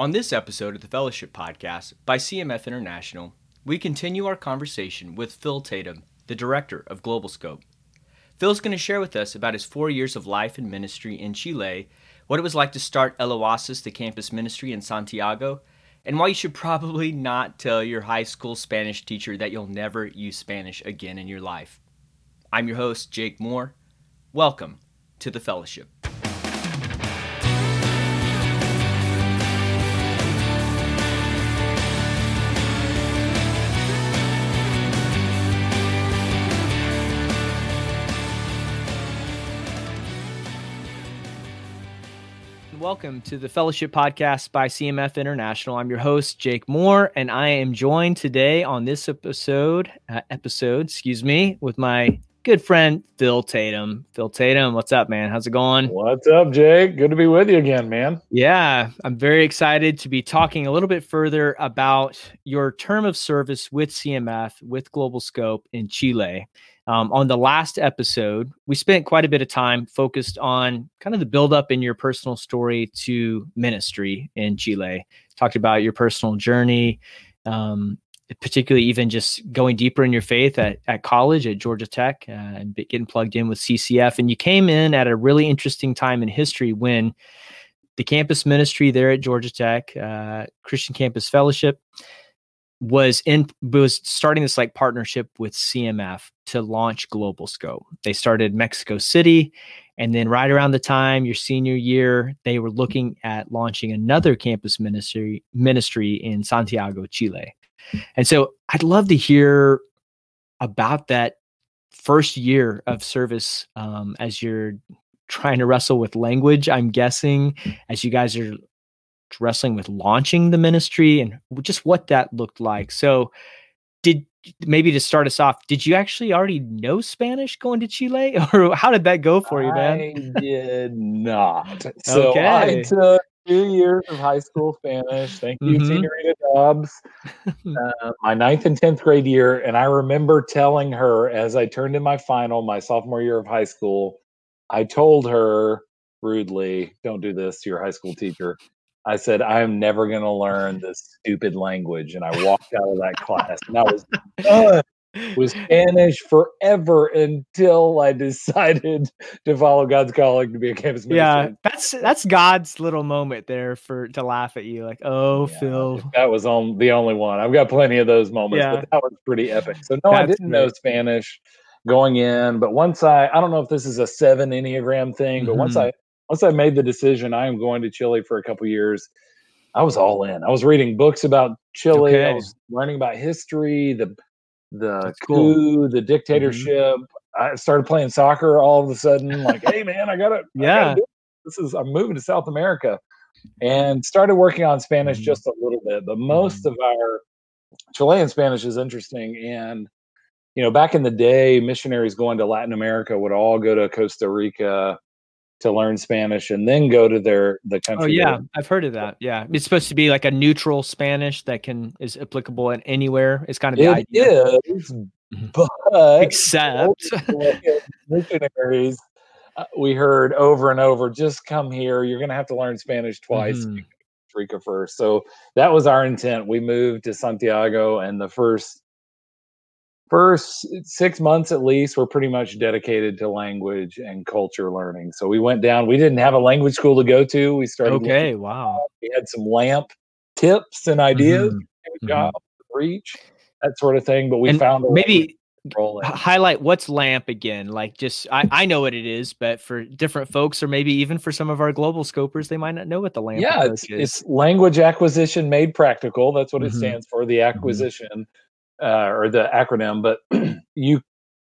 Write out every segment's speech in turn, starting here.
On this episode of the Fellowship Podcast by CMF International, we continue our conversation with Phil Tatum, the director of Global Scope. Phil's going to share with us about his four years of life and ministry in Chile, what it was like to start El Oasis, the campus ministry in Santiago, and why you should probably not tell your high school Spanish teacher that you'll never use Spanish again in your life. I'm your host, Jake Moore. Welcome to the Fellowship. Welcome to the Fellowship Podcast by CMF International. I'm your host, Jake Moore, and I am joined today on this episode, uh, episode, excuse me, with my good friend Phil Tatum. Phil Tatum, what's up, man? How's it going? What's up, Jake? Good to be with you again, man. Yeah, I'm very excited to be talking a little bit further about your term of service with CMF, with Global Scope in Chile. Um, on the last episode, we spent quite a bit of time focused on kind of the buildup in your personal story to ministry in Chile. Talked about your personal journey, um, particularly even just going deeper in your faith at, at college at Georgia Tech uh, and getting plugged in with CCF. And you came in at a really interesting time in history when the campus ministry there at Georgia Tech, uh, Christian Campus Fellowship, was in was starting this like partnership with CMF to launch Global Scope. They started Mexico City, and then right around the time your senior year, they were looking at launching another campus ministry ministry in Santiago, Chile. And so I'd love to hear about that first year of service um, as you're trying to wrestle with language. I'm guessing as you guys are wrestling with launching the ministry and just what that looked like. So, did maybe to start us off, did you actually already know Spanish going to Chile, or how did that go for you, man? I did not. So okay. I took two years of high school Spanish. Thank you, mm-hmm. Senorita Dobbs. Uh, my ninth and tenth grade year, and I remember telling her as I turned in my final, my sophomore year of high school, I told her rudely, "Don't do this to your high school teacher." I said, I am never going to learn this stupid language. And I walked out of that class and I was done with Spanish forever until I decided to follow God's calling to be a campus minister. Yeah, that's that's God's little moment there for to laugh at you, like, oh, yeah, Phil. That was on the only one. I've got plenty of those moments, yeah. but that was pretty epic. So no, that's I didn't great. know Spanish going in, but once I I don't know if this is a seven Enneagram thing, but mm-hmm. once I once I made the decision, I am going to Chile for a couple years. I was all in. I was reading books about Chile. Okay. I was learning about history, the the That's coup, cool. the mm-hmm. dictatorship. Mm-hmm. I started playing soccer all of a sudden. Like, hey man, I got it. Yeah, this is. I'm moving to South America, and started working on Spanish mm-hmm. just a little bit. But most mm-hmm. of our Chilean Spanish is interesting, and you know, back in the day, missionaries going to Latin America would all go to Costa Rica to learn Spanish and then go to their the country. Oh yeah, I've heard of that. Yeah, it's supposed to be like a neutral Spanish that can is applicable in anywhere. It's kind of the it idea. is, mm-hmm. but except missionaries. Uh, we heard over and over, just come here. You're going to have to learn Spanish twice. Mm-hmm. Rica first. So that was our intent. We moved to Santiago, and the first first six months at least were pretty much dedicated to language and culture learning. So we went down. We didn't have a language school to go to. We started. Okay, wow. We had some LAMP tips and ideas, mm-hmm. job, mm-hmm. reach, that sort of thing. But we and found maybe highlight what's LAMP again. Like just I, I know what it is, but for different folks, or maybe even for some of our global scopers, they might not know what the LAMP yeah, it's, is. it's language acquisition made practical. That's what mm-hmm. it stands for. The mm-hmm. acquisition. Uh, or the acronym, but you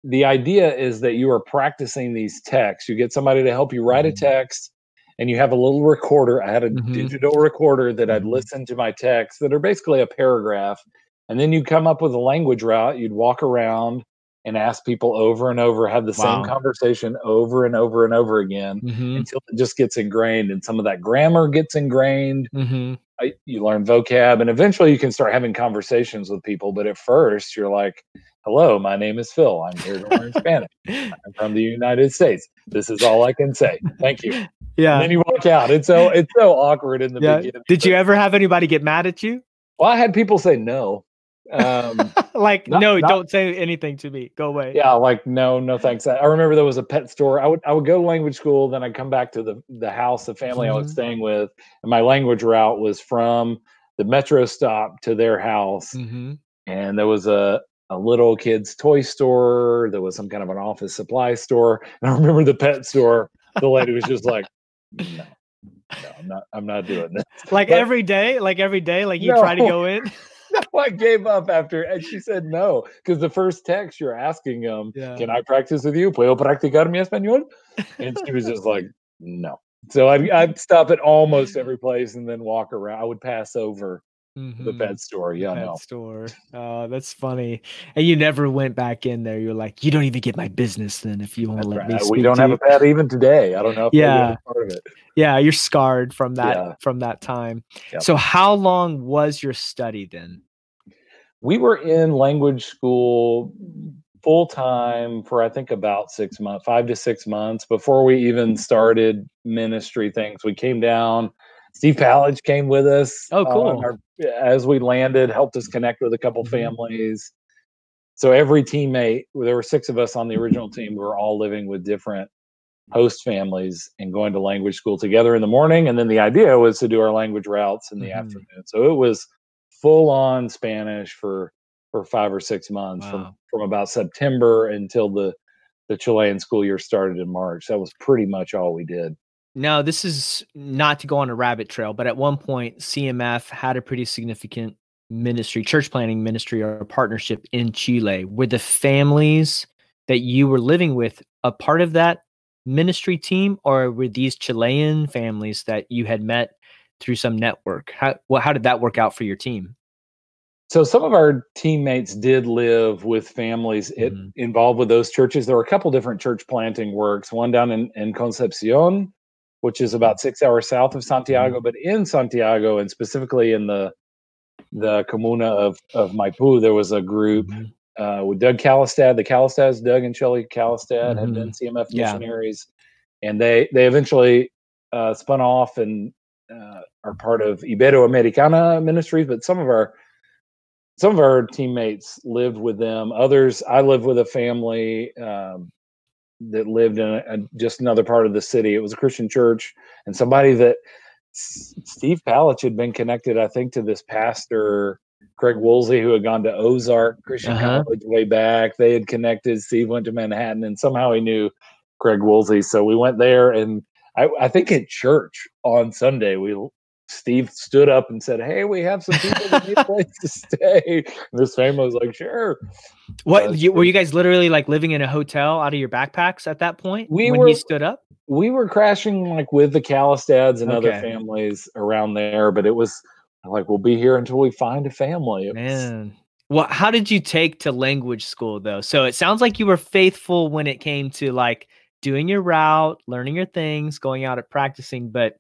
the idea is that you are practicing these texts. You get somebody to help you write a mm-hmm. text, and you have a little recorder. I had a mm-hmm. digital recorder that I'd mm-hmm. listen to my texts that are basically a paragraph, and then you'd come up with a language route. You'd walk around and ask people over and over, have the wow. same conversation over and over and over again mm-hmm. until it just gets ingrained, and some of that grammar gets ingrained. Mm-hmm. I, you learn vocab and eventually you can start having conversations with people but at first you're like hello my name is phil i'm here to learn spanish i'm from the united states this is all i can say thank you Yeah. And then you walk out. It's so it's so awkward in the yeah. beginning. Did you ever have anybody get mad at you? Well, I had people say no. Um, like, Not- no, not- don't say anything to me. Go away. yeah, like no, no thanks. I I remember there was a pet store. I would I would go to language school, then I'd come back to the the house, the family I was Mhm. staying with, and my language route was from the metro stop to their house. hmm and there was a a little kid's toy store. There was some kind of an office supply store, and I remember the pet store. The lady was just like, "No, no, I'm not. I'm not doing this." Like But- every day, like every day, like you try to go in. No, I gave up after, and she said no because the first text you're asking them, Yeah. "Can I practice with you? Puedo practicar mi español?" And she was just like, "No." So I'd, I'd stop at almost every place and then walk around. I would pass over the Mhm. pet store. Yeah, pet no. store. Oh, that's funny. And you never went back in there. You're like, you don't even get my business then if you won't That's let right. me. We don't to have you." a pet even today. I don't know if Yeah. part of it. Yeah, you're scarred from that Yeah. from that time. Yep. So how long was your study then? We were in language school full time for I think about six months, five to six months before we even started ministry things. We came down. Steve Pallage came with us. Oh, on cool. our- as we landed, helped us connect with a couple Mhm. families. So every teammate, there were six of us on the original team. We were all living with different host families and going to language school together in the morning. And then the idea was to do our language routes in the Mhm. afternoon. So it was full on Spanish for for five or six months from Wow. from about September until the the Chilean school year started in March. That was pretty much all we did. Now, this is not to go on a rabbit trail, but at one point, CMF had a pretty significant ministry, church planning ministry, or a partnership in Chile. Were the families that you were living with a part of that ministry team, or were these Chilean families that you had met through some network? How well, how did that work out for your team? So some of our teammates did live with families it, Mhm. involved with those churches. There were a couple different church planting works. One down in, in Concepcion, which is about six hours south of Santiago, but in Santiago and specifically in the the comuna of of Maipú, there was a group Mhm. uh, with Doug Calistad. The Calistads, Doug and Shelley Calistad, had been CMF Yeah. missionaries, and they they eventually uh, spun off and uh, are part of Iberoamericana Ministries. But some of our some of our teammates lived with them. Others, I lived with a family um, that lived in a, a- just another part of the city. It was a Christian church, and somebody that S- Steve Palich had been connected, I think, to this pastor Craig Woolsey, who had gone to Ozark Christian Uh-huh. College way back. They had connected. Steve went to Manhattan, and somehow he knew Craig Woolsey. So we went there, and I, I think at church on Sunday, we Steve stood up and said, "Hey, we have some people that need a place to stay." And this family was like, "Sure." What That's you, were you guys literally like living in a hotel out of your backpacks at that point We when were- he stood up? we were crashing like with the Calistads and other families around there, but it was like we'll be here until we find a family. It was- Man. Well, how did you take to language school though? So it sounds like you were faithful when it came to like doing your route, learning your things, going out at practicing, but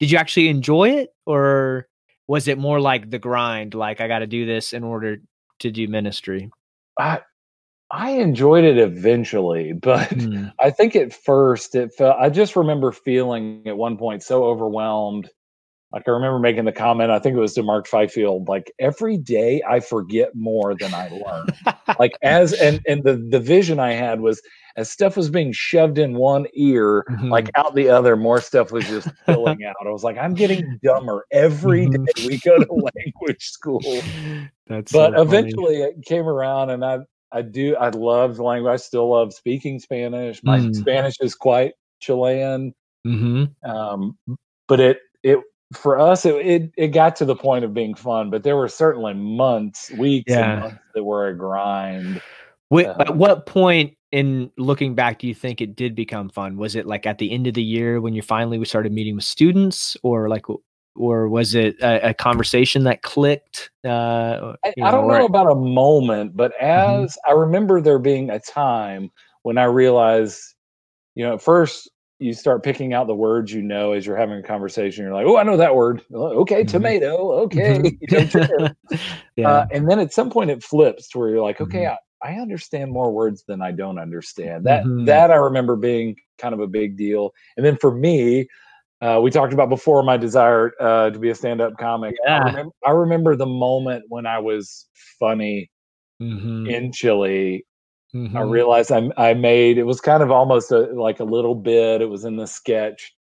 did you actually enjoy it or was it more like the grind like I got to do this in order to do ministry? I I enjoyed it eventually, but Hmm. I think at first it felt. I just remember feeling at one point so overwhelmed. Like I remember making the comment. I think it was to Mark Fifield. Like every day I forget more than I learn. like as and and the the vision I had was as stuff was being shoved in one ear, Mhm. like out the other, more stuff was just filling out. I was like, I'm getting dumber every day Mhm. we go to language school. That's But so eventually it came around and I I do I love language. I still love speaking Spanish. My Mm. Spanish is quite Chilean. Mhm. Um, but it it for us it, it it got to the point of being fun, but there were certainly months, weeks Yeah. and months that were a grind. Wh- Uh, at what point in looking back do you think it did become fun? Was it like at the end of the year when you finally we started meeting with students, or like, or was it a, a conversation that clicked? Uh, I, you I don't or- know about a moment, but Mm-hmm. as I remember there being a time when I realized, you know, at first you start picking out the words you know as you're having a conversation. You're like, oh, I know that word. Okay, Mhm. tomato. Okay, Mhm. chicken. yeah. Uh, and then at some point it flips to where you're like, okay, Mhm. I, I understand more words than I don't understand. That mm-hmm. that I remember being kind of a big deal. And then for me, uh, we talked about before my desire uh, to be a stand-up comic. Yeah. I, remember, I remember the moment when I was funny mm-hmm. in Chile. Mm-hmm. I realized I, I made it was kind of almost a, like a little bit. It was in the sketch,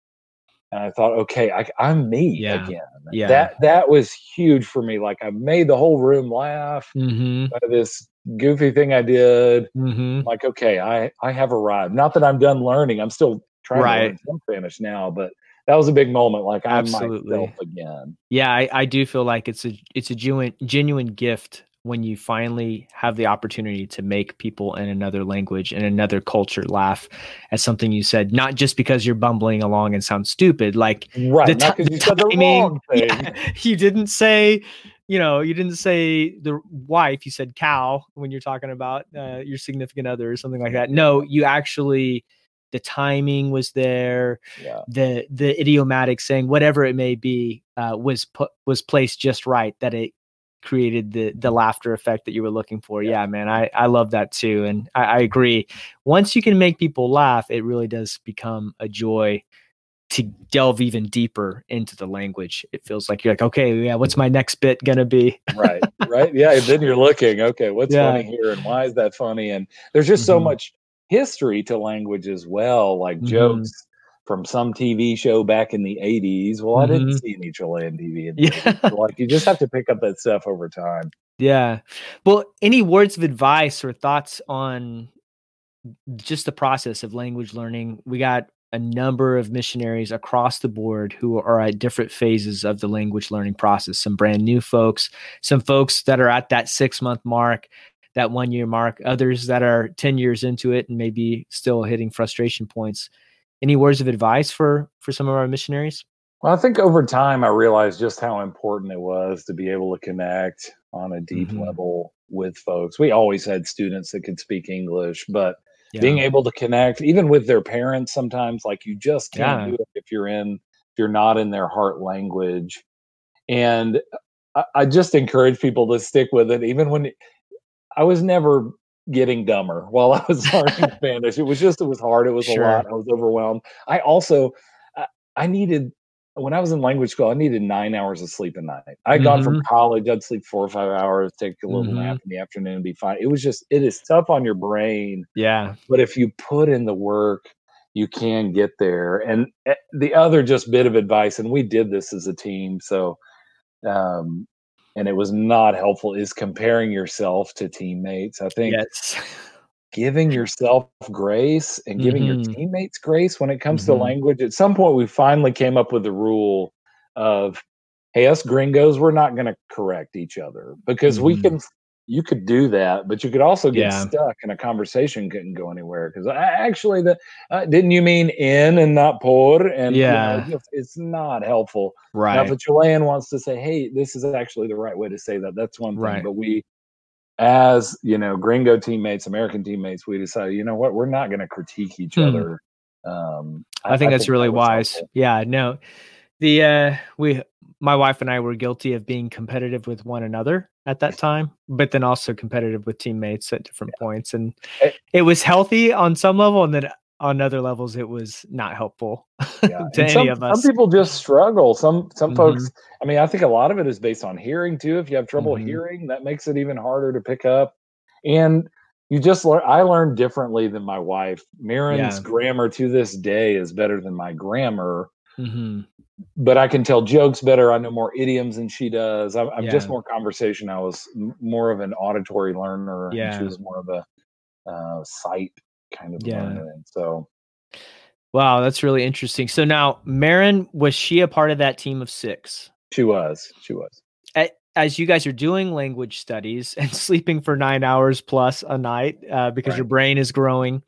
and I thought, okay, I, am me yeah. again. Yeah, that that was huge for me. Like I made the whole room laugh mm-hmm. by this goofy thing I did. Mm-hmm. Like, okay, I I have arrived. Not that I'm done learning. I'm still trying right. to learn some Spanish now, but that was a big moment. Like I'm Absolutely. myself again. Yeah, I, I do feel like it's a it's a genuine genuine gift when you finally have the opportunity to make people in another language and another culture laugh at something you said, not just because you're bumbling along and sound stupid. Like right, the, t- the timing, yeah, you didn't say you know, you didn't say the wife, you said cow when you're talking about uh, your significant other or something like that. No, you actually the timing was there yeah. the the idiomatic saying whatever it may be uh, was put was placed just right that it created the the laughter effect that you were looking for yeah, yeah man i i love that too and I, I agree once you can make people laugh it really does become a joy to delve even deeper into the language. It feels like you're like, okay, yeah, what's my next bit gonna be? right, right, yeah. And then you're looking, okay, what's yeah. funny here, and why is that funny? And there's just mm-hmm. so much history to language as well, like mm-hmm. jokes from some TV show back in the 80s. Well, mm-hmm. I didn't mm-hmm. see any Chilean TV. yeah. like you just have to pick up that stuff over time. Yeah. Well, any words of advice or thoughts on just the process of language learning? We got a number of missionaries across the board who are at different phases of the language learning process. Some brand new folks, some folks that are at that six month mark, that one year mark, others that are 10 years into it and maybe still hitting frustration points. Any words of advice for for some of our missionaries? Well, I think over time I realized just how important it was to be able to connect on a deep mm-hmm. level with folks. We always had students that could speak English, but yeah. being able to connect even with their parents sometimes like you just can't yeah. do it if you're in if you're not in their heart language and I, I just encourage people to stick with it even when i was never getting dumber while i was learning spanish it was just it was hard it was sure. a lot i was overwhelmed i also I, I needed when I was in language school, I needed nine hours of sleep a night. I mm-hmm. gone from college, I'd sleep four or five hours, take a little mm-hmm. nap in the afternoon, and be fine. It was just, it is tough on your brain. Yeah. But if you put in the work, you can get there. And eh, the other just bit of advice, and we did this as a team, so, um, and it was not helpful, is comparing yourself to teammates. I think. Yes giving yourself grace and giving mm-hmm. your teammates grace when it comes mm-hmm. to language. At some point, we finally came up with the rule of, hey, us gringos, we're not going to correct each other because mm-hmm. we can. You could do that, but you could also get yeah. stuck and a conversation couldn't go anywhere because actually, the uh, didn't you mean in and not por? And yeah, you know, it's not helpful. Right. Now, if a Chilean wants to say, "Hey, this is actually the right way to say that," that's one thing. Right. But we as you know gringo teammates american teammates we decided you know what we're not going to critique each hmm. other um, I, I, think I that's think really that wise helpful. yeah no the uh we my wife and i were guilty of being competitive with one another at that time but then also competitive with teammates at different yeah. points and it, it was healthy on some level and then on other levels it was not helpful yeah. to any some, of us some people just struggle some some mm-hmm. folks i mean i think a lot of it is based on hearing too if you have trouble mm-hmm. hearing that makes it even harder to pick up and you just learn i learned differently than my wife Marin's yeah. grammar to this day is better than my grammar mm-hmm. but i can tell jokes better i know more idioms than she does i'm, I'm yeah. just more conversation i was more of an auditory learner yeah. and she was more of a uh, sight kind of yeah. learner. And so, wow, that's really interesting. So now, Marin, was she a part of that team of six? She was. She was. As you guys are doing language studies and sleeping for nine hours plus a night uh, because right. your brain is growing,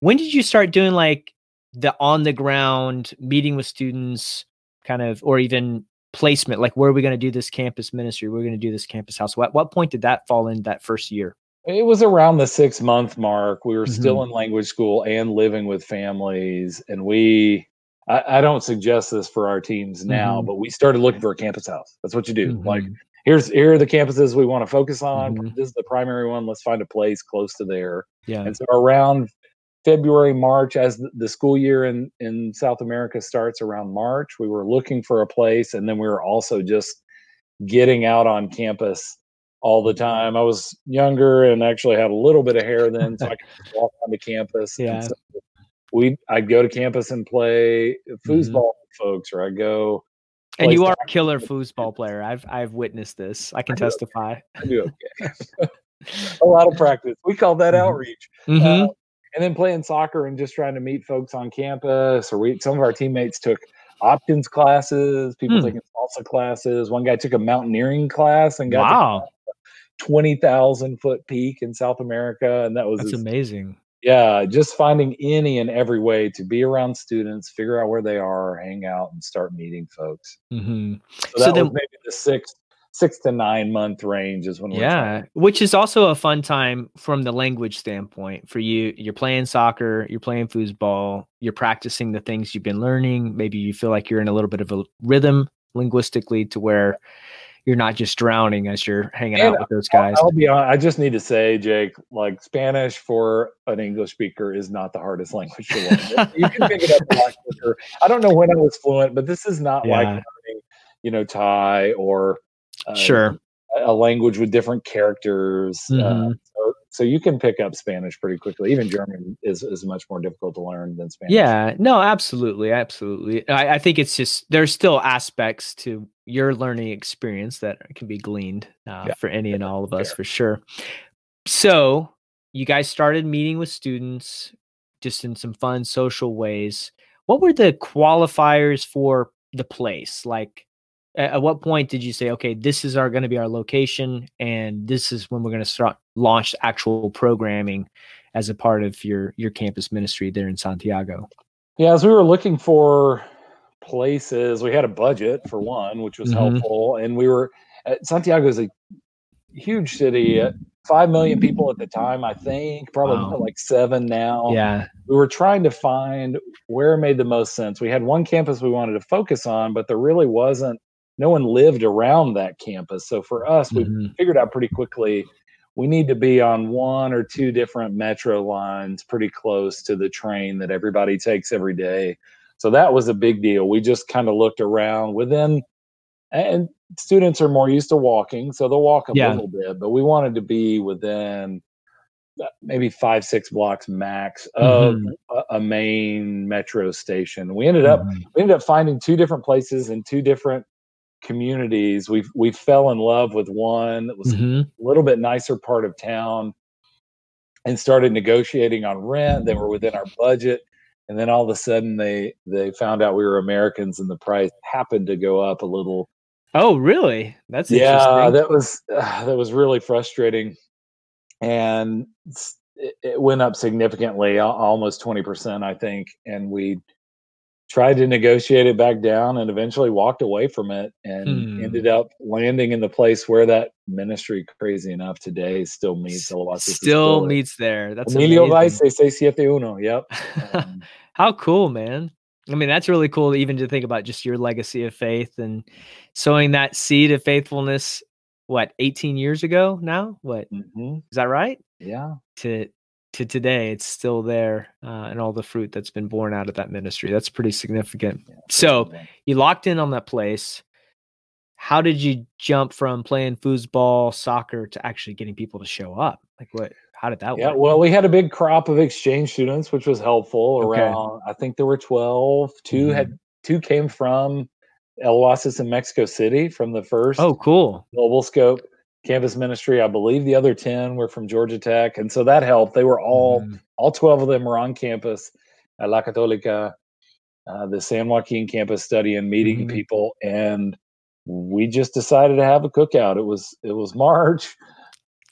when did you start doing like the on the ground meeting with students, kind of, or even placement? Like, where are we going to do this campus ministry? We're going to do this campus house. What what point did that fall in that first year? It was around the six month mark. We were mm-hmm. still in language school and living with families. And we, I, I don't suggest this for our teams now, mm-hmm. but we started looking for a campus house. That's what you do. Mm-hmm. Like, here's here are the campuses we want to focus on. Mm-hmm. This is the primary one. Let's find a place close to there. Yeah. And so around February, March, as the school year in in South America starts around March, we were looking for a place, and then we were also just getting out on campus all the time. I was younger and actually had a little bit of hair then, so I could walk onto campus. Yeah. So we I'd go to campus and play foosball mm-hmm. folks, or I'd go. And you are a killer foosball player. I've I've witnessed this. I can I testify. I do okay. a lot of practice. We call that mm-hmm. outreach. Mm-hmm. Uh, and then playing soccer and just trying to meet folks on campus. Or we some of our teammates took options classes, people hmm. taking salsa classes. One guy took a mountaineering class and got wow. twenty thousand foot peak in South America, and that was that's his, amazing. Yeah, just finding any and every way to be around students, figure out where they are, hang out, and start meeting folks. Mm-hmm. So that so then, was maybe the sixth six to nine month range is when yeah which is also a fun time from the language standpoint for you you're playing soccer you're playing foosball you're practicing the things you've been learning maybe you feel like you're in a little bit of a rhythm linguistically to where you're not just drowning as you're hanging and out with those guys. I'll, be honest, I just need to say, Jake, like Spanish for an English speaker is not the hardest language to learn. you can pick it up. I don't know when I was fluent, but this is not yeah. like learning, you know, Thai or uh, sure a language with different characters. Uh, mm-hmm. Uh, so, so, you can pick up Spanish pretty quickly. Even German is, is much more difficult to learn than Spanish. Yeah, no, absolutely. Absolutely. I, I think it's just, there's still aspects to your learning experience that can be gleaned uh, yeah. for any and all of us for sure. So you guys started meeting with students just in some fun social ways. What were the qualifiers for the place? Like, at what point did you say okay this is our going to be our location and this is when we're going to start launch actual programming as a part of your your campus ministry there in santiago yeah as we were looking for places we had a budget for one which was mm-hmm. helpful and we were santiago is a huge city uh, 5 million people at the time i think probably wow. like 7 now yeah we were trying to find where made the most sense we had one campus we wanted to focus on but there really wasn't no one lived around that campus. So for us, we mm-hmm. figured out pretty quickly we need to be on one or two different metro lines pretty close to the train that everybody takes every day. So that was a big deal. We just kind of looked around within and students are more used to walking, so they'll walk a yeah. little bit, but we wanted to be within uh, maybe five six blocks max of mm-hmm. a, a, main metro station we ended up mm-hmm. we ended up finding two different places in two different communities. We we fell in love with one that was mm-hmm. a little bit nicer part of town, and started negotiating on rent. They were within our budget, and then all of a sudden they they found out we were Americans, and the price happened to go up a little. Oh, really? That's yeah. That was uh, that was really frustrating, and it, it went up significantly, almost twenty percent, I think, and we tried to negotiate it back down and eventually walked away from it and hmm. ended up landing in the place where that ministry crazy enough today still meets still meets there. That's Emilio Vaisse 671 yep. Um, how cool man. I mean that's really cool even to think about just your legacy of faith and sowing that seed of faithfulness what 18 years ago now? What? Mm-hmm. is that right? Yeah. To to today, it's still there uh, and all the fruit that's been born out of that ministry. That's pretty significant. Yeah, so you locked in on that place. How did you jump from playing foosball, soccer to actually getting people to show up? Like what? How did that yeah, work? well, we had a big crop of exchange students, which was helpful. Okay. Around, I think there were 12. 2 mm-hmm. had two came from El Oasis in Mexico City from the first. Oh, cool. Global Scope campus ministry. I believe the other 10 were from Georgia Tech. And so that helped. They were all, mm. all 12 of them were on campus at La Catolica, uh, the San Joaquin campus studying, meeting mm. people. And we just decided to have a cookout. It was, it was March.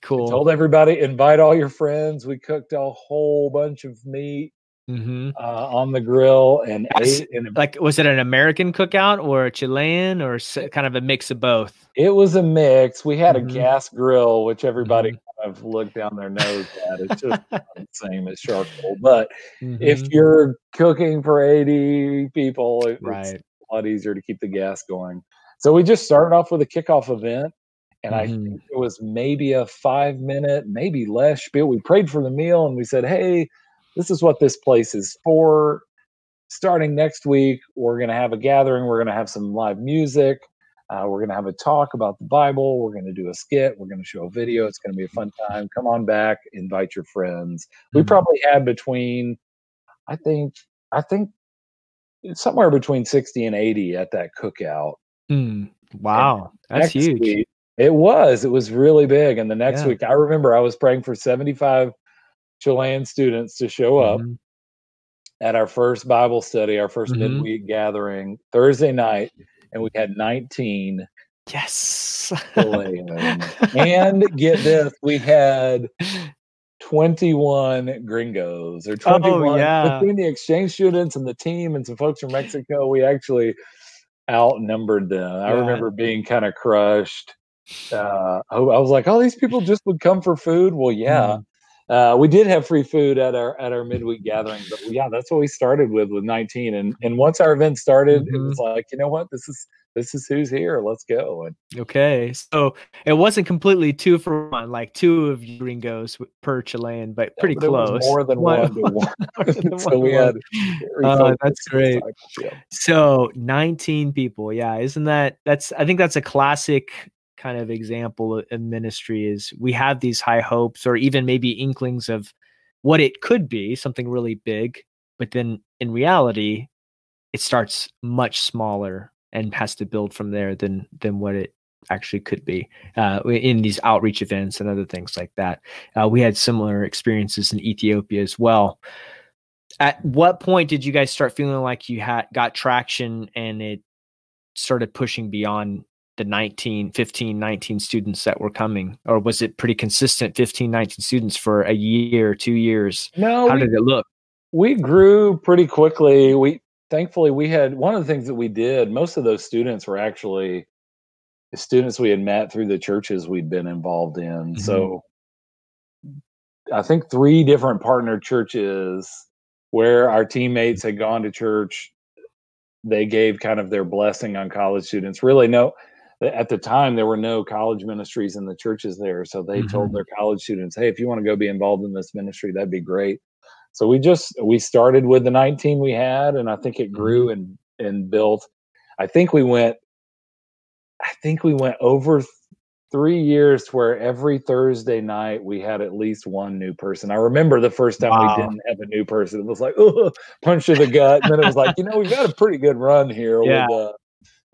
Cool. told everybody, invite all your friends. We cooked a whole bunch of meat mm-hmm. uh, on the grill and ate. like, was it an American cookout or a Chilean or kind of a mix of both? It was a mix. We had mm-hmm. a gas grill, which everybody mm-hmm. kind of looked down their nose at. It's just the same as charcoal. But if mm-hmm. you're cooking for 80 people, it, right. it's a lot easier to keep the gas going. So we just started off with a kickoff event and mm-hmm. I think it was maybe a five minute, maybe less spiel. We prayed for the meal and we said, "Hey, this is what this place is for. Starting next week, we're going to have a gathering. We're going to have some live music. Uh, we're going to have a talk about the Bible. We're going to do a skit. We're going to show a video. It's going to be a fun time. Come on back. Invite your friends. Mm-hmm. We probably had between, I think, I think somewhere between 60 and 80 at that cookout. Mm. Wow. And That's huge. Week, it was. It was really big. And the next yeah. week, I remember I was praying for 75 Chilean students to show up mm-hmm. at our first Bible study, our 1st mm-hmm. midweek gathering Thursday night and we had 19 yes and get this we had 21 gringos or 21 oh, yeah. between the exchange students and the team and some folks from mexico we actually outnumbered them yeah. i remember being kind of crushed uh, I was like, "Oh, these people just would come for food." Well, yeah, mm. Uh, we did have free food at our at our midweek gathering, but yeah, that's what we started with with 19. And and once our event started, mm-hmm. it was like, you know what, this is this is who's here. Let's go. And, okay, so it wasn't completely two for one, like two of you gringos per Chilean, but pretty yeah, but close. more than one, one one. so we had. Oh, that's great. Yeah. So 19 people, yeah, isn't that that's? I think that's a classic kind of example in ministry is we have these high hopes or even maybe inklings of what it could be something really big but then in reality it starts much smaller and has to build from there than than what it actually could be uh, in these outreach events and other things like that. Uh, we had similar experiences in ethiopia as well. At what point did you guys start feeling like you had got traction and it started pushing beyond the 19 15 19 students that were coming? Or was it pretty consistent 15 19 students for a year two years? No how we, did it look? we grew pretty quickly. We thankfully we had one of the things that we did most of those students were actually the students we had met through the churches we'd been involved in. Mm-hmm. so i think three different partner churches where our teammates had gone to church they gave kind of their blessing on college students. Really no at the time there were no college ministries in the churches there so they mm-hmm. told their college students hey if you want to go be involved in this ministry that'd be great so we just we started with the 19 we had and i think it grew mm-hmm. and and built i think we went i think we went over three years where every thursday night we had at least one new person i remember the first time wow. we didn't have a new person it was like punch to the gut and then it was like you know we've got a pretty good run here yeah. with uh,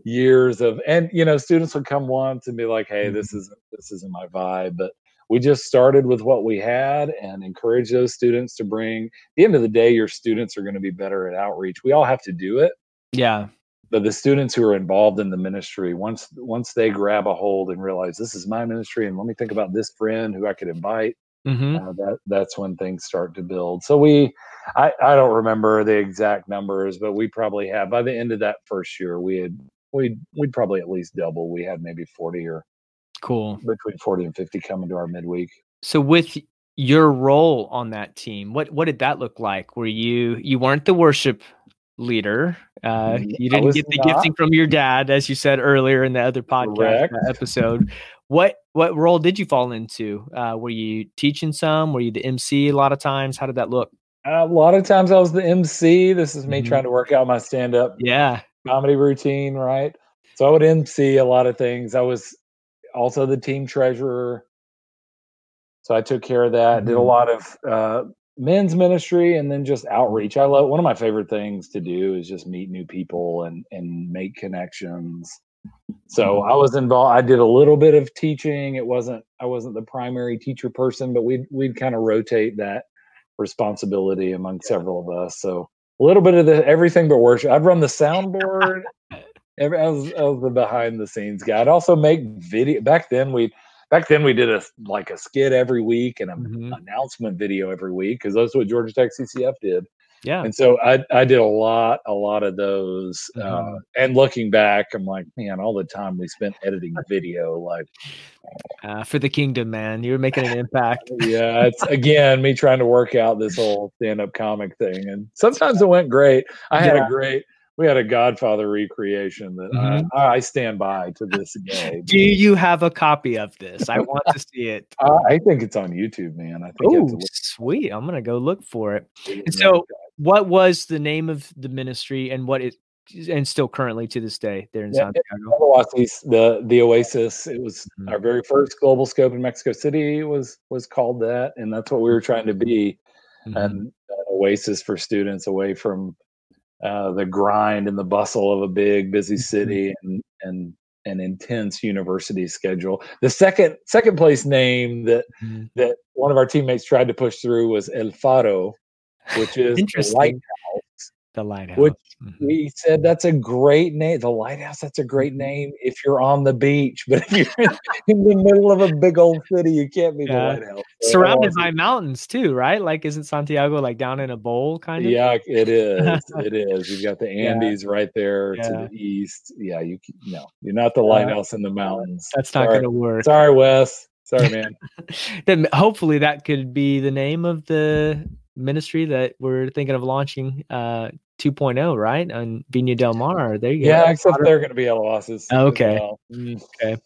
years of and you know students would come once and be like hey this mm-hmm. isn't this isn't my vibe but we just started with what we had and encourage those students to bring at the end of the day your students are going to be better at outreach we all have to do it yeah but the students who are involved in the ministry once once they grab a hold and realize this is my ministry and let me think about this friend who i could invite mm-hmm. uh, that that's when things start to build so we I, I don't remember the exact numbers but we probably have by the end of that first year we had we'd we'd probably at least double. We had maybe forty or cool between forty and fifty coming to our midweek. So with your role on that team, what what did that look like? Were you you weren't the worship leader? Uh, you didn't get the not. gifting from your dad, as you said earlier in the other podcast uh, episode. What what role did you fall into? Uh, were you teaching some? Were you the MC a lot of times? How did that look? a lot of times I was the MC. This is me mm-hmm. trying to work out my stand up. Yeah comedy routine, right? So I would MC a lot of things. I was also the team treasurer. So I took care of that. Mm-hmm. Did a mm-hmm. lot of uh, men's ministry and then just outreach. I love one of my favorite things to do is just meet new people and and make connections. So I was involved. I did a little bit of teaching. It wasn't I wasn't the primary teacher person, but we'd we'd kind of rotate that responsibility among several of us. So a little bit of the everything but worship. I'd run the soundboard. every, I was, I was the behind the scenes guy. I'd also make video. Back then, we back then we did a like a skit every week and an mm-hmm. announcement video every week because that's what Georgia Tech CCF did. Yeah. And so I I did a lot a lot of those. Uh, mm-hmm. Uh, and looking back, I'm like, man, all the time we spent editing video, like uh, for the kingdom, man, you're making an impact. yeah, it's again me trying to work out this whole stand up comic thing, and sometimes it went great. I had yeah. a great we had a Godfather recreation that Mhm. I, I stand by to this day. Do you have a copy of this? I want to see it. Uh, I think it's on YouTube, man. I think you Oh, sweet. I'm gonna go look for it. it. And so, what was the name of the ministry and what it and still currently to this day there in Yeah, Santiago? The the Oasis. It was Mhm. our very first global scope in Mexico City. Was was called that, and that's what we were trying to be. Mhm. And an oasis for students away from uh, the grind and the bustle of a big, busy Mm-hmm. city and and an intense university schedule. The second second place name that Mhm. that one of our teammates tried to push through was El Faro, which is the Interesting. lighthouse. The lighthouse. Which Mhm. We said that's a great name. The lighthouse, that's a great Mhm. name if you're on the beach. But if you're in, the middle of a big old city, you can't be Yeah. the lighthouse. So Surrounded by mountains too, right? Like, isn't Santiago like down in a bowl kind of? Yeah, it is. It is. You've got the Yeah. Andes right there Yeah. to the east. Yeah, you no, you're not the Yeah. lighthouse in the mountains. That's not going to work. Sorry, Wes. Sorry, man. then hopefully that could be the name of the ministry that we're thinking of launching uh 2.0 right on Viña del Mar there you yeah, go except Otter- they're going to be El Oasis. as Okay. well. Mm,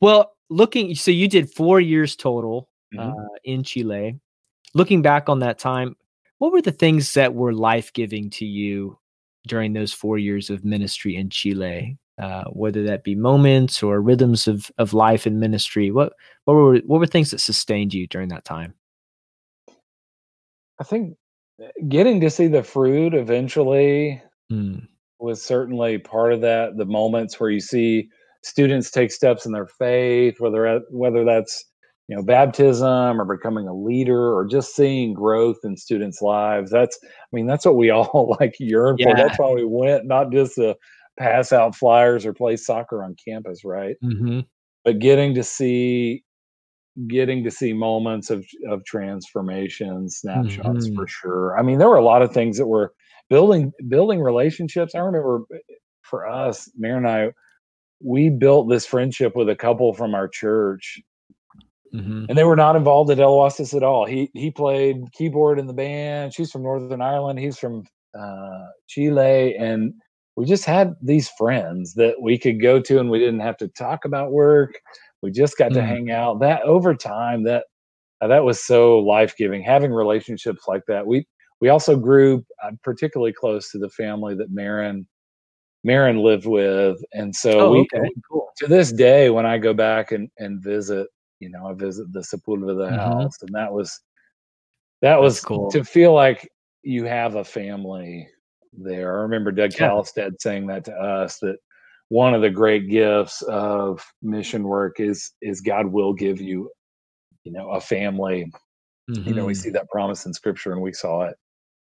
well looking so you did four years total Mhm. uh in chile looking back on that time what were the things that were life-giving to you during those four years of ministry in chile uh, whether that be moments or rhythms of, of life and ministry what what were what were things that sustained you during that time I think uh, getting to see the fruit eventually Mm, was certainly part of that. The moments where you see students take steps in their faith, whether whether that's you know baptism or becoming a leader or just seeing growth in students' lives. That's I mean that's what we all like yearn for. That's why we went, not just to pass out flyers or play soccer on campus, right? mhm. But getting to see getting to see moments of of transformation snapshots for sure. I mean there were a lot of things that were building building relationships. I remember eh, for us Mary and i we built this friendship with a couple from our church. Mhm. and they were not involved at El Oasis at all. He he played keyboard in the band. She's from northern ireland. He's from uh, chile. And we just had these friends that we could go to and we didn't have to talk about work we just got to Mm. hang out that over time that uh, that was so life-giving having relationships like that we we also grew uh, particularly close to the family that Marin Marin lived with and so Oh, we okay, cool. to this day when I go back and and visit you know I visit the Sepulveda Mhm. house and that was that was cool. to feel like you have a family there I remember Doug Yeah. Callistad saying that to us that one of the great gifts of mission work is is God will give you you know a family you know we Mhm. see that promise in scripture and we saw it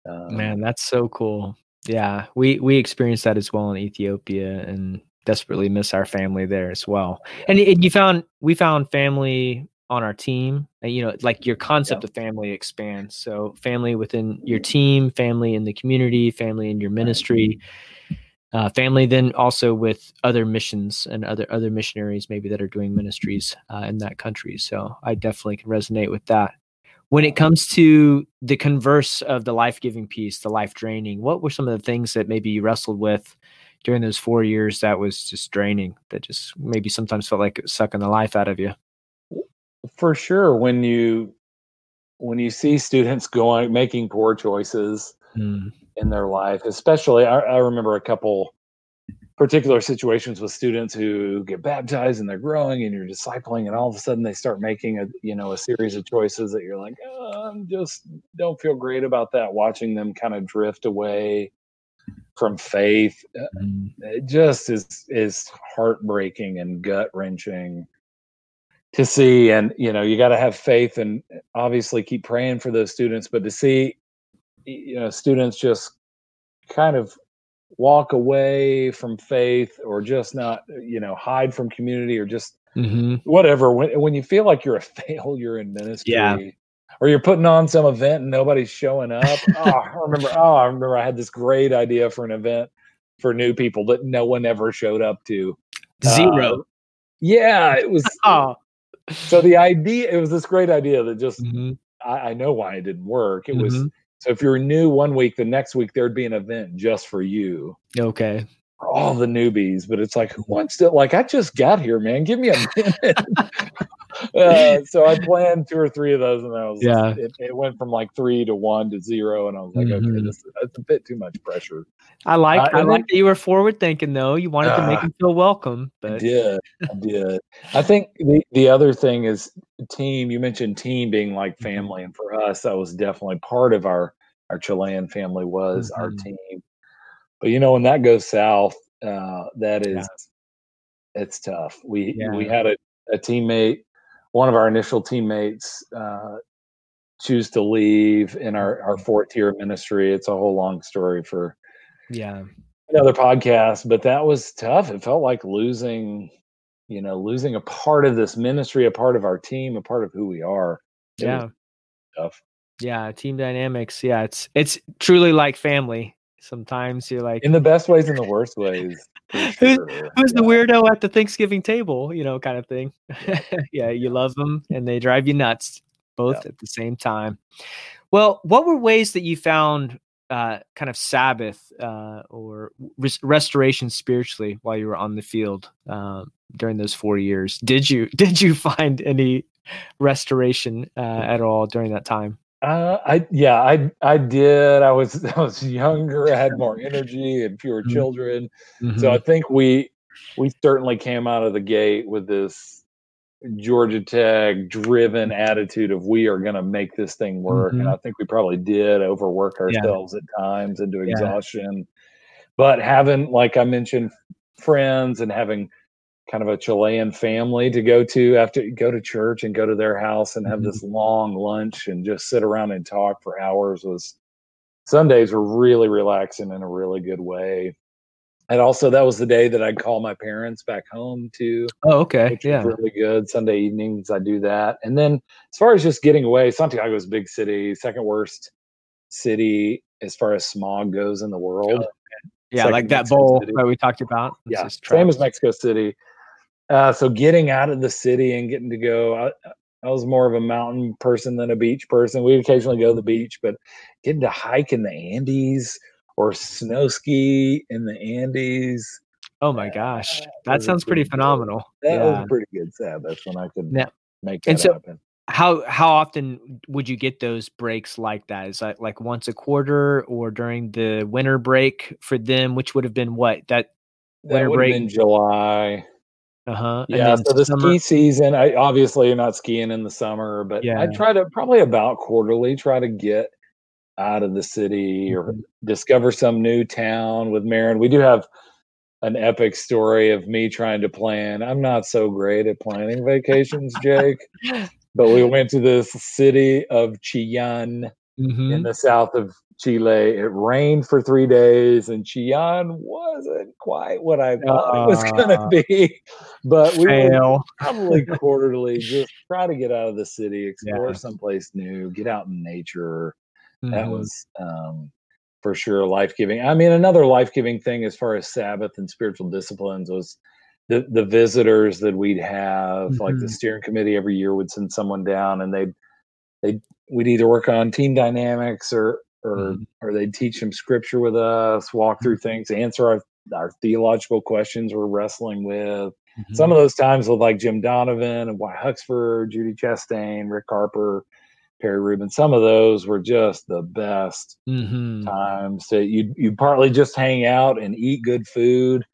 um, Man, that's so cool. Yeah, we we experienced that as well in Ethiopia, and desperately miss our family there as well. And, and you found we found family on our team. And, you know, like your concept of family expands. So family within your team, family in the community, family in your ministry, uh, family then also with other missions and other other missionaries maybe that are doing ministries uh, in that country. So I definitely can resonate with that. When it comes to the converse of the life giving piece, the life draining, what were some of the things that maybe you wrestled with during those four years that was just draining, that just maybe sometimes felt like it was sucking the life out of you? for sure when you when you see students going making poor choices Mm, in their life especially I, I remember a couple particular situations with students who get baptized and they're growing and you're discipling and all of a sudden they start making a you know a series of choices that you're like oh, i'm just don't feel great about that watching them kind of drift away from faith. Uh, mm, it just is is heartbreaking and gut wrenching to see. And you know you got to have faith and obviously keep praying for those students but to see you know students just kind of walk away from faith or just not you know hide from community or just mhm. whatever when, when you feel like you're a failure in ministry Yeah. or you're putting on some event and nobody's showing up oh, i remember oh i remember i had this great idea for an event for new people that no one ever showed up to Zero. Uh, yeah it was oh. so the idea it was this great idea that just Mhm, I, I know why it didn't work it was mhm. So if you're new one week, the next week there'd be an event just for you. Okay. For all the newbies, but it's like who wants to like I just got here, man. Give me a minute. Uh, so I planned two or three of those, and I was Yeah. It, it went from like three to one to zero, and I was like, okay, Mhm. this that's a bit too much pressure. I like Uh, I like that you were forward thinking though. You wanted to make Ah. him feel welcome, I did, I did. I think the the other thing is team. You mentioned team being like Mhm. family, and for us, that was definitely part of our our Chilean family was our Mhm. team. But you know, when that goes south, uh, that Yeah. it's tough. We we had a, a teammate, one of our initial teammates, uh, choose to leave in our our Mhm. fourth year ministry. It's a whole long story for yeah. another podcast, but that was tough. It felt like losing, you know, losing a part of this ministry, a part of our team, a part of who we are. It Yeah. tough. Yeah. Team dynamics. Yeah. It's it's truly like family. Sometimes you're like In the best ways and the worst ways. Who's- who's the weirdo at the Thanksgiving table, you know, kind of thing. yeah, you love them and they drive you nuts both at the same time. Well, what were ways that you found uh, kind of Sabbath uh, or res- restoration spiritually while you were on the field um, during those four years? Did you did you find any restoration uh, at all during that time? Uh, I yeah, I I did. I was I was younger. I had more energy and fewer Mhm. children. So Mhm. I think we we certainly came out of the gate with this Georgia Tech driven attitude of we are going to make this thing work, and Mhm. I think we probably did overwork Yeah. ourselves at times into Yeah. exhaustion. But having, like I mentioned, friends and having kind of a Chilean family to go to after go to church and go to their house and have Mhm. this long lunch and just sit around and talk for hours was Sundays were really relaxing in a really good way. And also that was the day that I'd call my parents back home too, oh, okay, yeah, really good. Sunday evenings I do that. And then as far as just getting away, Santiago is a big city, second worst city as far as smog goes in the world. yeah, second like that bowl City. that we talked about. It's Yeah, same as. Mexico City. Uh, so getting out of the city and getting to go, I, I was more of a mountain person than a beach person. We occasionally go to the beach, but getting to hike in the Andes or snow ski in the Andes, Oh my gosh, Uh, that sounds pretty pretty good. phenomenal. that yeah. was a pretty good Sabbath when I could Yeah. make And that so- happen. how how often would you get those breaks like that? Is that like once a quarter or during the winter break for them, which would have been what that That winter break? been July. Uh huh. Yeah, so the ski season, I obviously you're not skiing in the summer, but Yeah. I try to probably about quarterly try to get out of the city or Mhm. discover some new town with Marin. We do have an epic story of me trying to plan. I'm not so great at planning vacations, Jake, but we went to this city of Chillán in Mhm. the south of Chile. It rained for three days, and Chillán wasn't quite what I thought it was going Ah. to be. But we would Fail. probably quarterly just try to get out of the city, explore Yeah. someplace new, get out in nature. That Mhm. was um, for sure life giving. I mean, another life giving thing as far as Sabbath and spiritual disciplines was the the visitors that we'd have. Like the Mhm. steering committee every year would send someone down, and they'd they we'd either work on team dynamics or or Mhm. or they'd teach some scripture with us, walk through things, answer our our theological questions we're wrestling with. Some Mhm. of those times with like Jim Donovan and Wyatt Huxford, Judy Chastain, Rick Harper, Perry Rubin. Some of those were just the best Mhm. times. So you you partly just hang out and eat good food,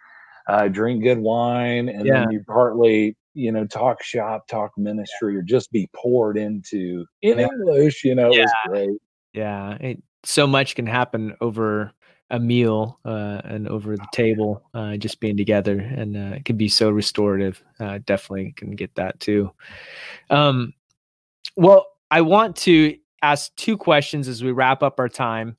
uh, drink good wine, and Yeah. then you partly you know talk shop, talk ministry, or just be poured into in Yeah. English. You know, it was great. Yeah, it, so much can happen over a meal uh, and over the table, uh, just being together, and uh, it can be so restorative. Uh, definitely can get that too. Um, well, I want to ask two questions as we wrap up our time.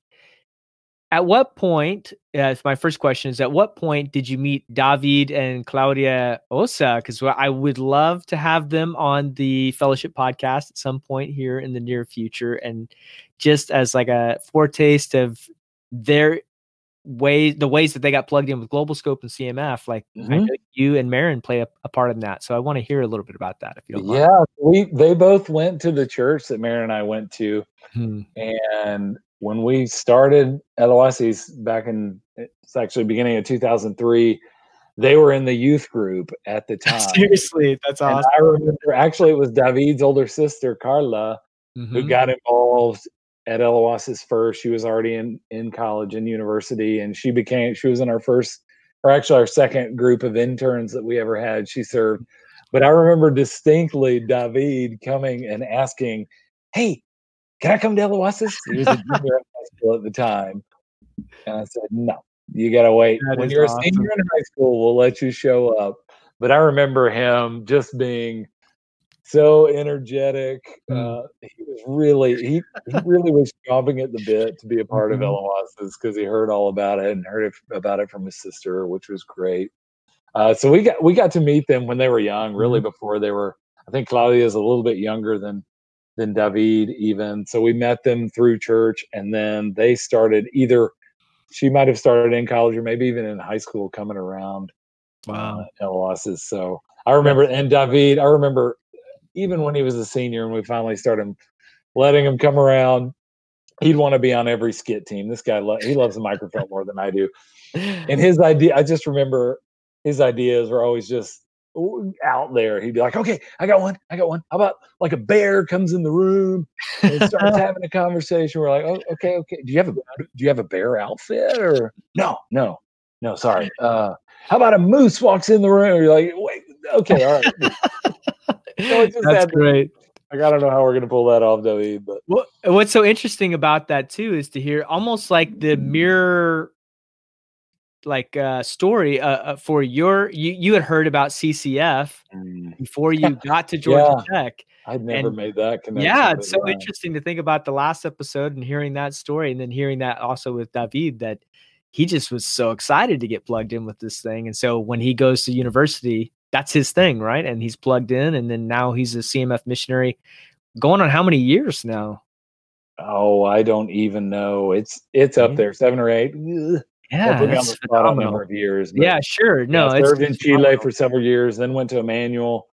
At what point, uh, my first question is, at what point did you meet David and Claudia Osa? Because I would love to have them on the Fellowship podcast at some point here in the near future. And just as like a foretaste of their ways, the ways that they got plugged in with Global Scope and CMF, like I Mhm. know you and Marin play a, a part in that. So I want to hear a little bit about that if you don't mind. Yeah, we they both went to the church that Mary and I went to, Hmm. and when we started at Oasis back in it's actually beginning of 2003 they were in the youth group at the time. Seriously, that's awesome. And I remember actually it was David's older sister Carla mm-hmm. who got involved at El Oasis first. She was already in in college and university, and she became she was in our first or actually our second group of interns that we ever had. She served, but I remember distinctly David coming and asking, "Hey, can I come to El He was a junior at high school at the time, and I said, "No, you gotta wait. That when you're awesome. a senior in high school, we'll let you show up." But I remember him just being so energetic. Mm. Uh, he was really he, he really was chomping at the bit to be a part mm-hmm. of El Oasis because he heard all about it and heard it, about it from his sister, which was great. Uh, so we got we got to meet them when they were young, really mm-hmm. before they were. I think Claudia is a little bit younger than than David even. So we met them through church, and then they started either. She might have started in college or maybe even in high school, coming around. Wow, uh, So I remember, and David, I remember even when he was a senior and we finally started letting him come around, he'd want to be on every skit team. This guy, lo- he loves the microphone more than I do. And his idea, I just remember his ideas were always just out there. He'd be like, okay, I got one. I got one. How about like a bear comes in the room and starts having a conversation? We're like, oh, okay, okay. Do you have a, do you have a bear outfit or no, no, no, sorry. Uh, how about a moose walks in the room? You're like, wait, okay, all right. so That's great. Like, I don't know how we're gonna pull that off, though. But what, what's so interesting about that too is to hear almost like the mirror like uh story uh, uh, for your you you had heard about CCF mm. before you got to Georgia yeah, Tech. I'd never and, made that connection. Yeah, it's so interesting to think about the last episode and hearing that story, and then hearing that also with David that he just was so excited to get plugged in with this thing, and so when he goes to university, that's his thing, right? And he's plugged in, and then now he's a CMF missionary, going on how many years now? Oh, I don't even know. It's it's up there, seven or eight. Yeah, that's phenomenal. number of years. yeah, sure. No, yeah, served in Chile phenomenal. for several years, then went to Emmanuel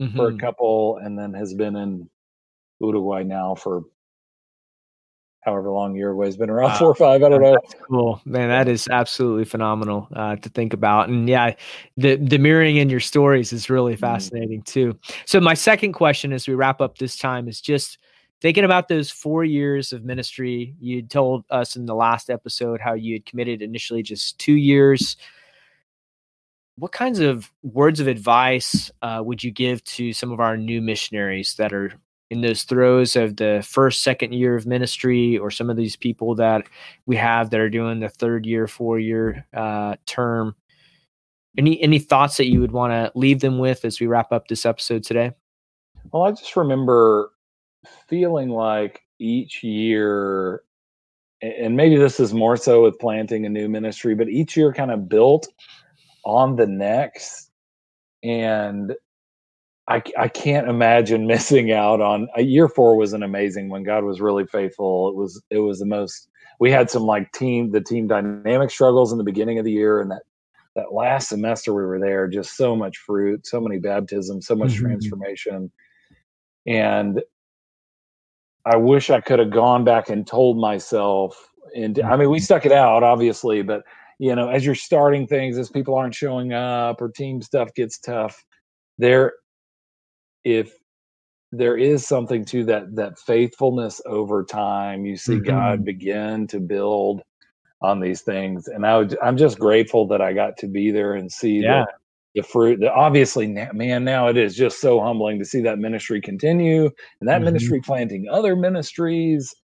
mm-hmm. for a mm-hmm. couple, and then has been in Uruguay now for however long Uruguay's been around, wow. four or five. I don't know. That's cool, man. That is absolutely phenomenal uh, to think about. And yeah, the the mirroring in your stories is really mm-hmm. fascinating mm. too. So my second question, as we wrap up this time, is just thinking about those four years of ministry. You told us in the last episode how you had committed initially just two years. What kinds of words of advice uh, would you give to some of our new missionaries that are in those throes of the first second year of ministry or some of these people that we have that are doing the third year four year uh, term any any thoughts that you would want to leave them with as we wrap up this episode today well i just remember feeling like each year and maybe this is more so with planting a new ministry but each year kind of built on the next and I, I can't imagine missing out on a year four was an amazing one. God was really faithful. It was it was the most we had some like team the team dynamic struggles in the beginning of the year and that that last semester we were there, just so much fruit, so many baptisms, so much mm-hmm. transformation. And I wish I could have gone back and told myself and I mean we mm-hmm. stuck it out obviously, but you know, as you're starting things, as people aren't showing up or team stuff gets tough, there if there is something to that that faithfulness over time you see mm-hmm. god begin to build on these things and i would, i'm just grateful that i got to be there and see yeah. the, the fruit that obviously man now it is just so humbling to see that ministry continue and that mm-hmm. ministry planting other ministries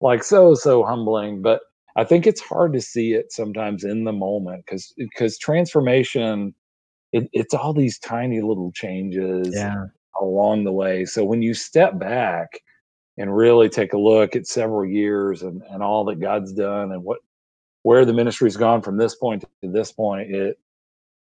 like so so humbling but i think it's hard to see it sometimes in the moment because because transformation it, it's all these tiny little changes yeah along the way. So when you step back and really take a look at several years and, and all that God's done and what where the ministry's gone from this point to this point, it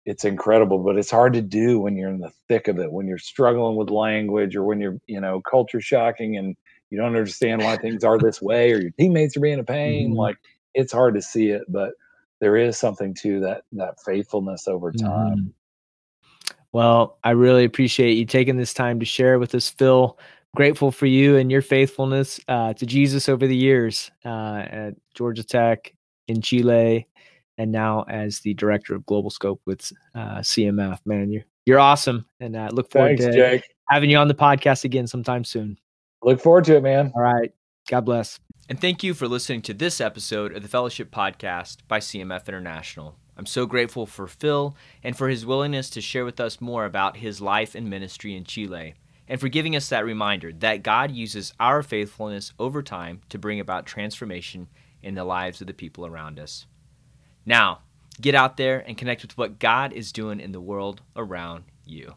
it's incredible, but it's hard to do when you're in the thick of it, when you're struggling with language or when you're, you know, culture shocking and you don't understand why things are this way or your teammates are being a pain. Mm-hmm. Like it's hard to see it, but there is something to that that faithfulness over time. Mm-hmm. Well, I really appreciate you taking this time to share with us, Phil. grateful for you and your faithfulness uh, to Jesus over the years uh, at Georgia Tech in Chile, and now as the director of Global Scope with uh, CMF. Man, you're you're awesome, and I look forward Thanks, to Jake. having you on the podcast again sometime soon. Look forward to it, man. All right, God bless. And thank you for listening to this episode of the Fellowship Podcast by CMF International. I'm so grateful for Phil and for his willingness to share with us more about his life and ministry in Chile, and for giving us that reminder that God uses our faithfulness over time to bring about transformation in the lives of the people around us. Now, get out there and connect with what God is doing in the world around you.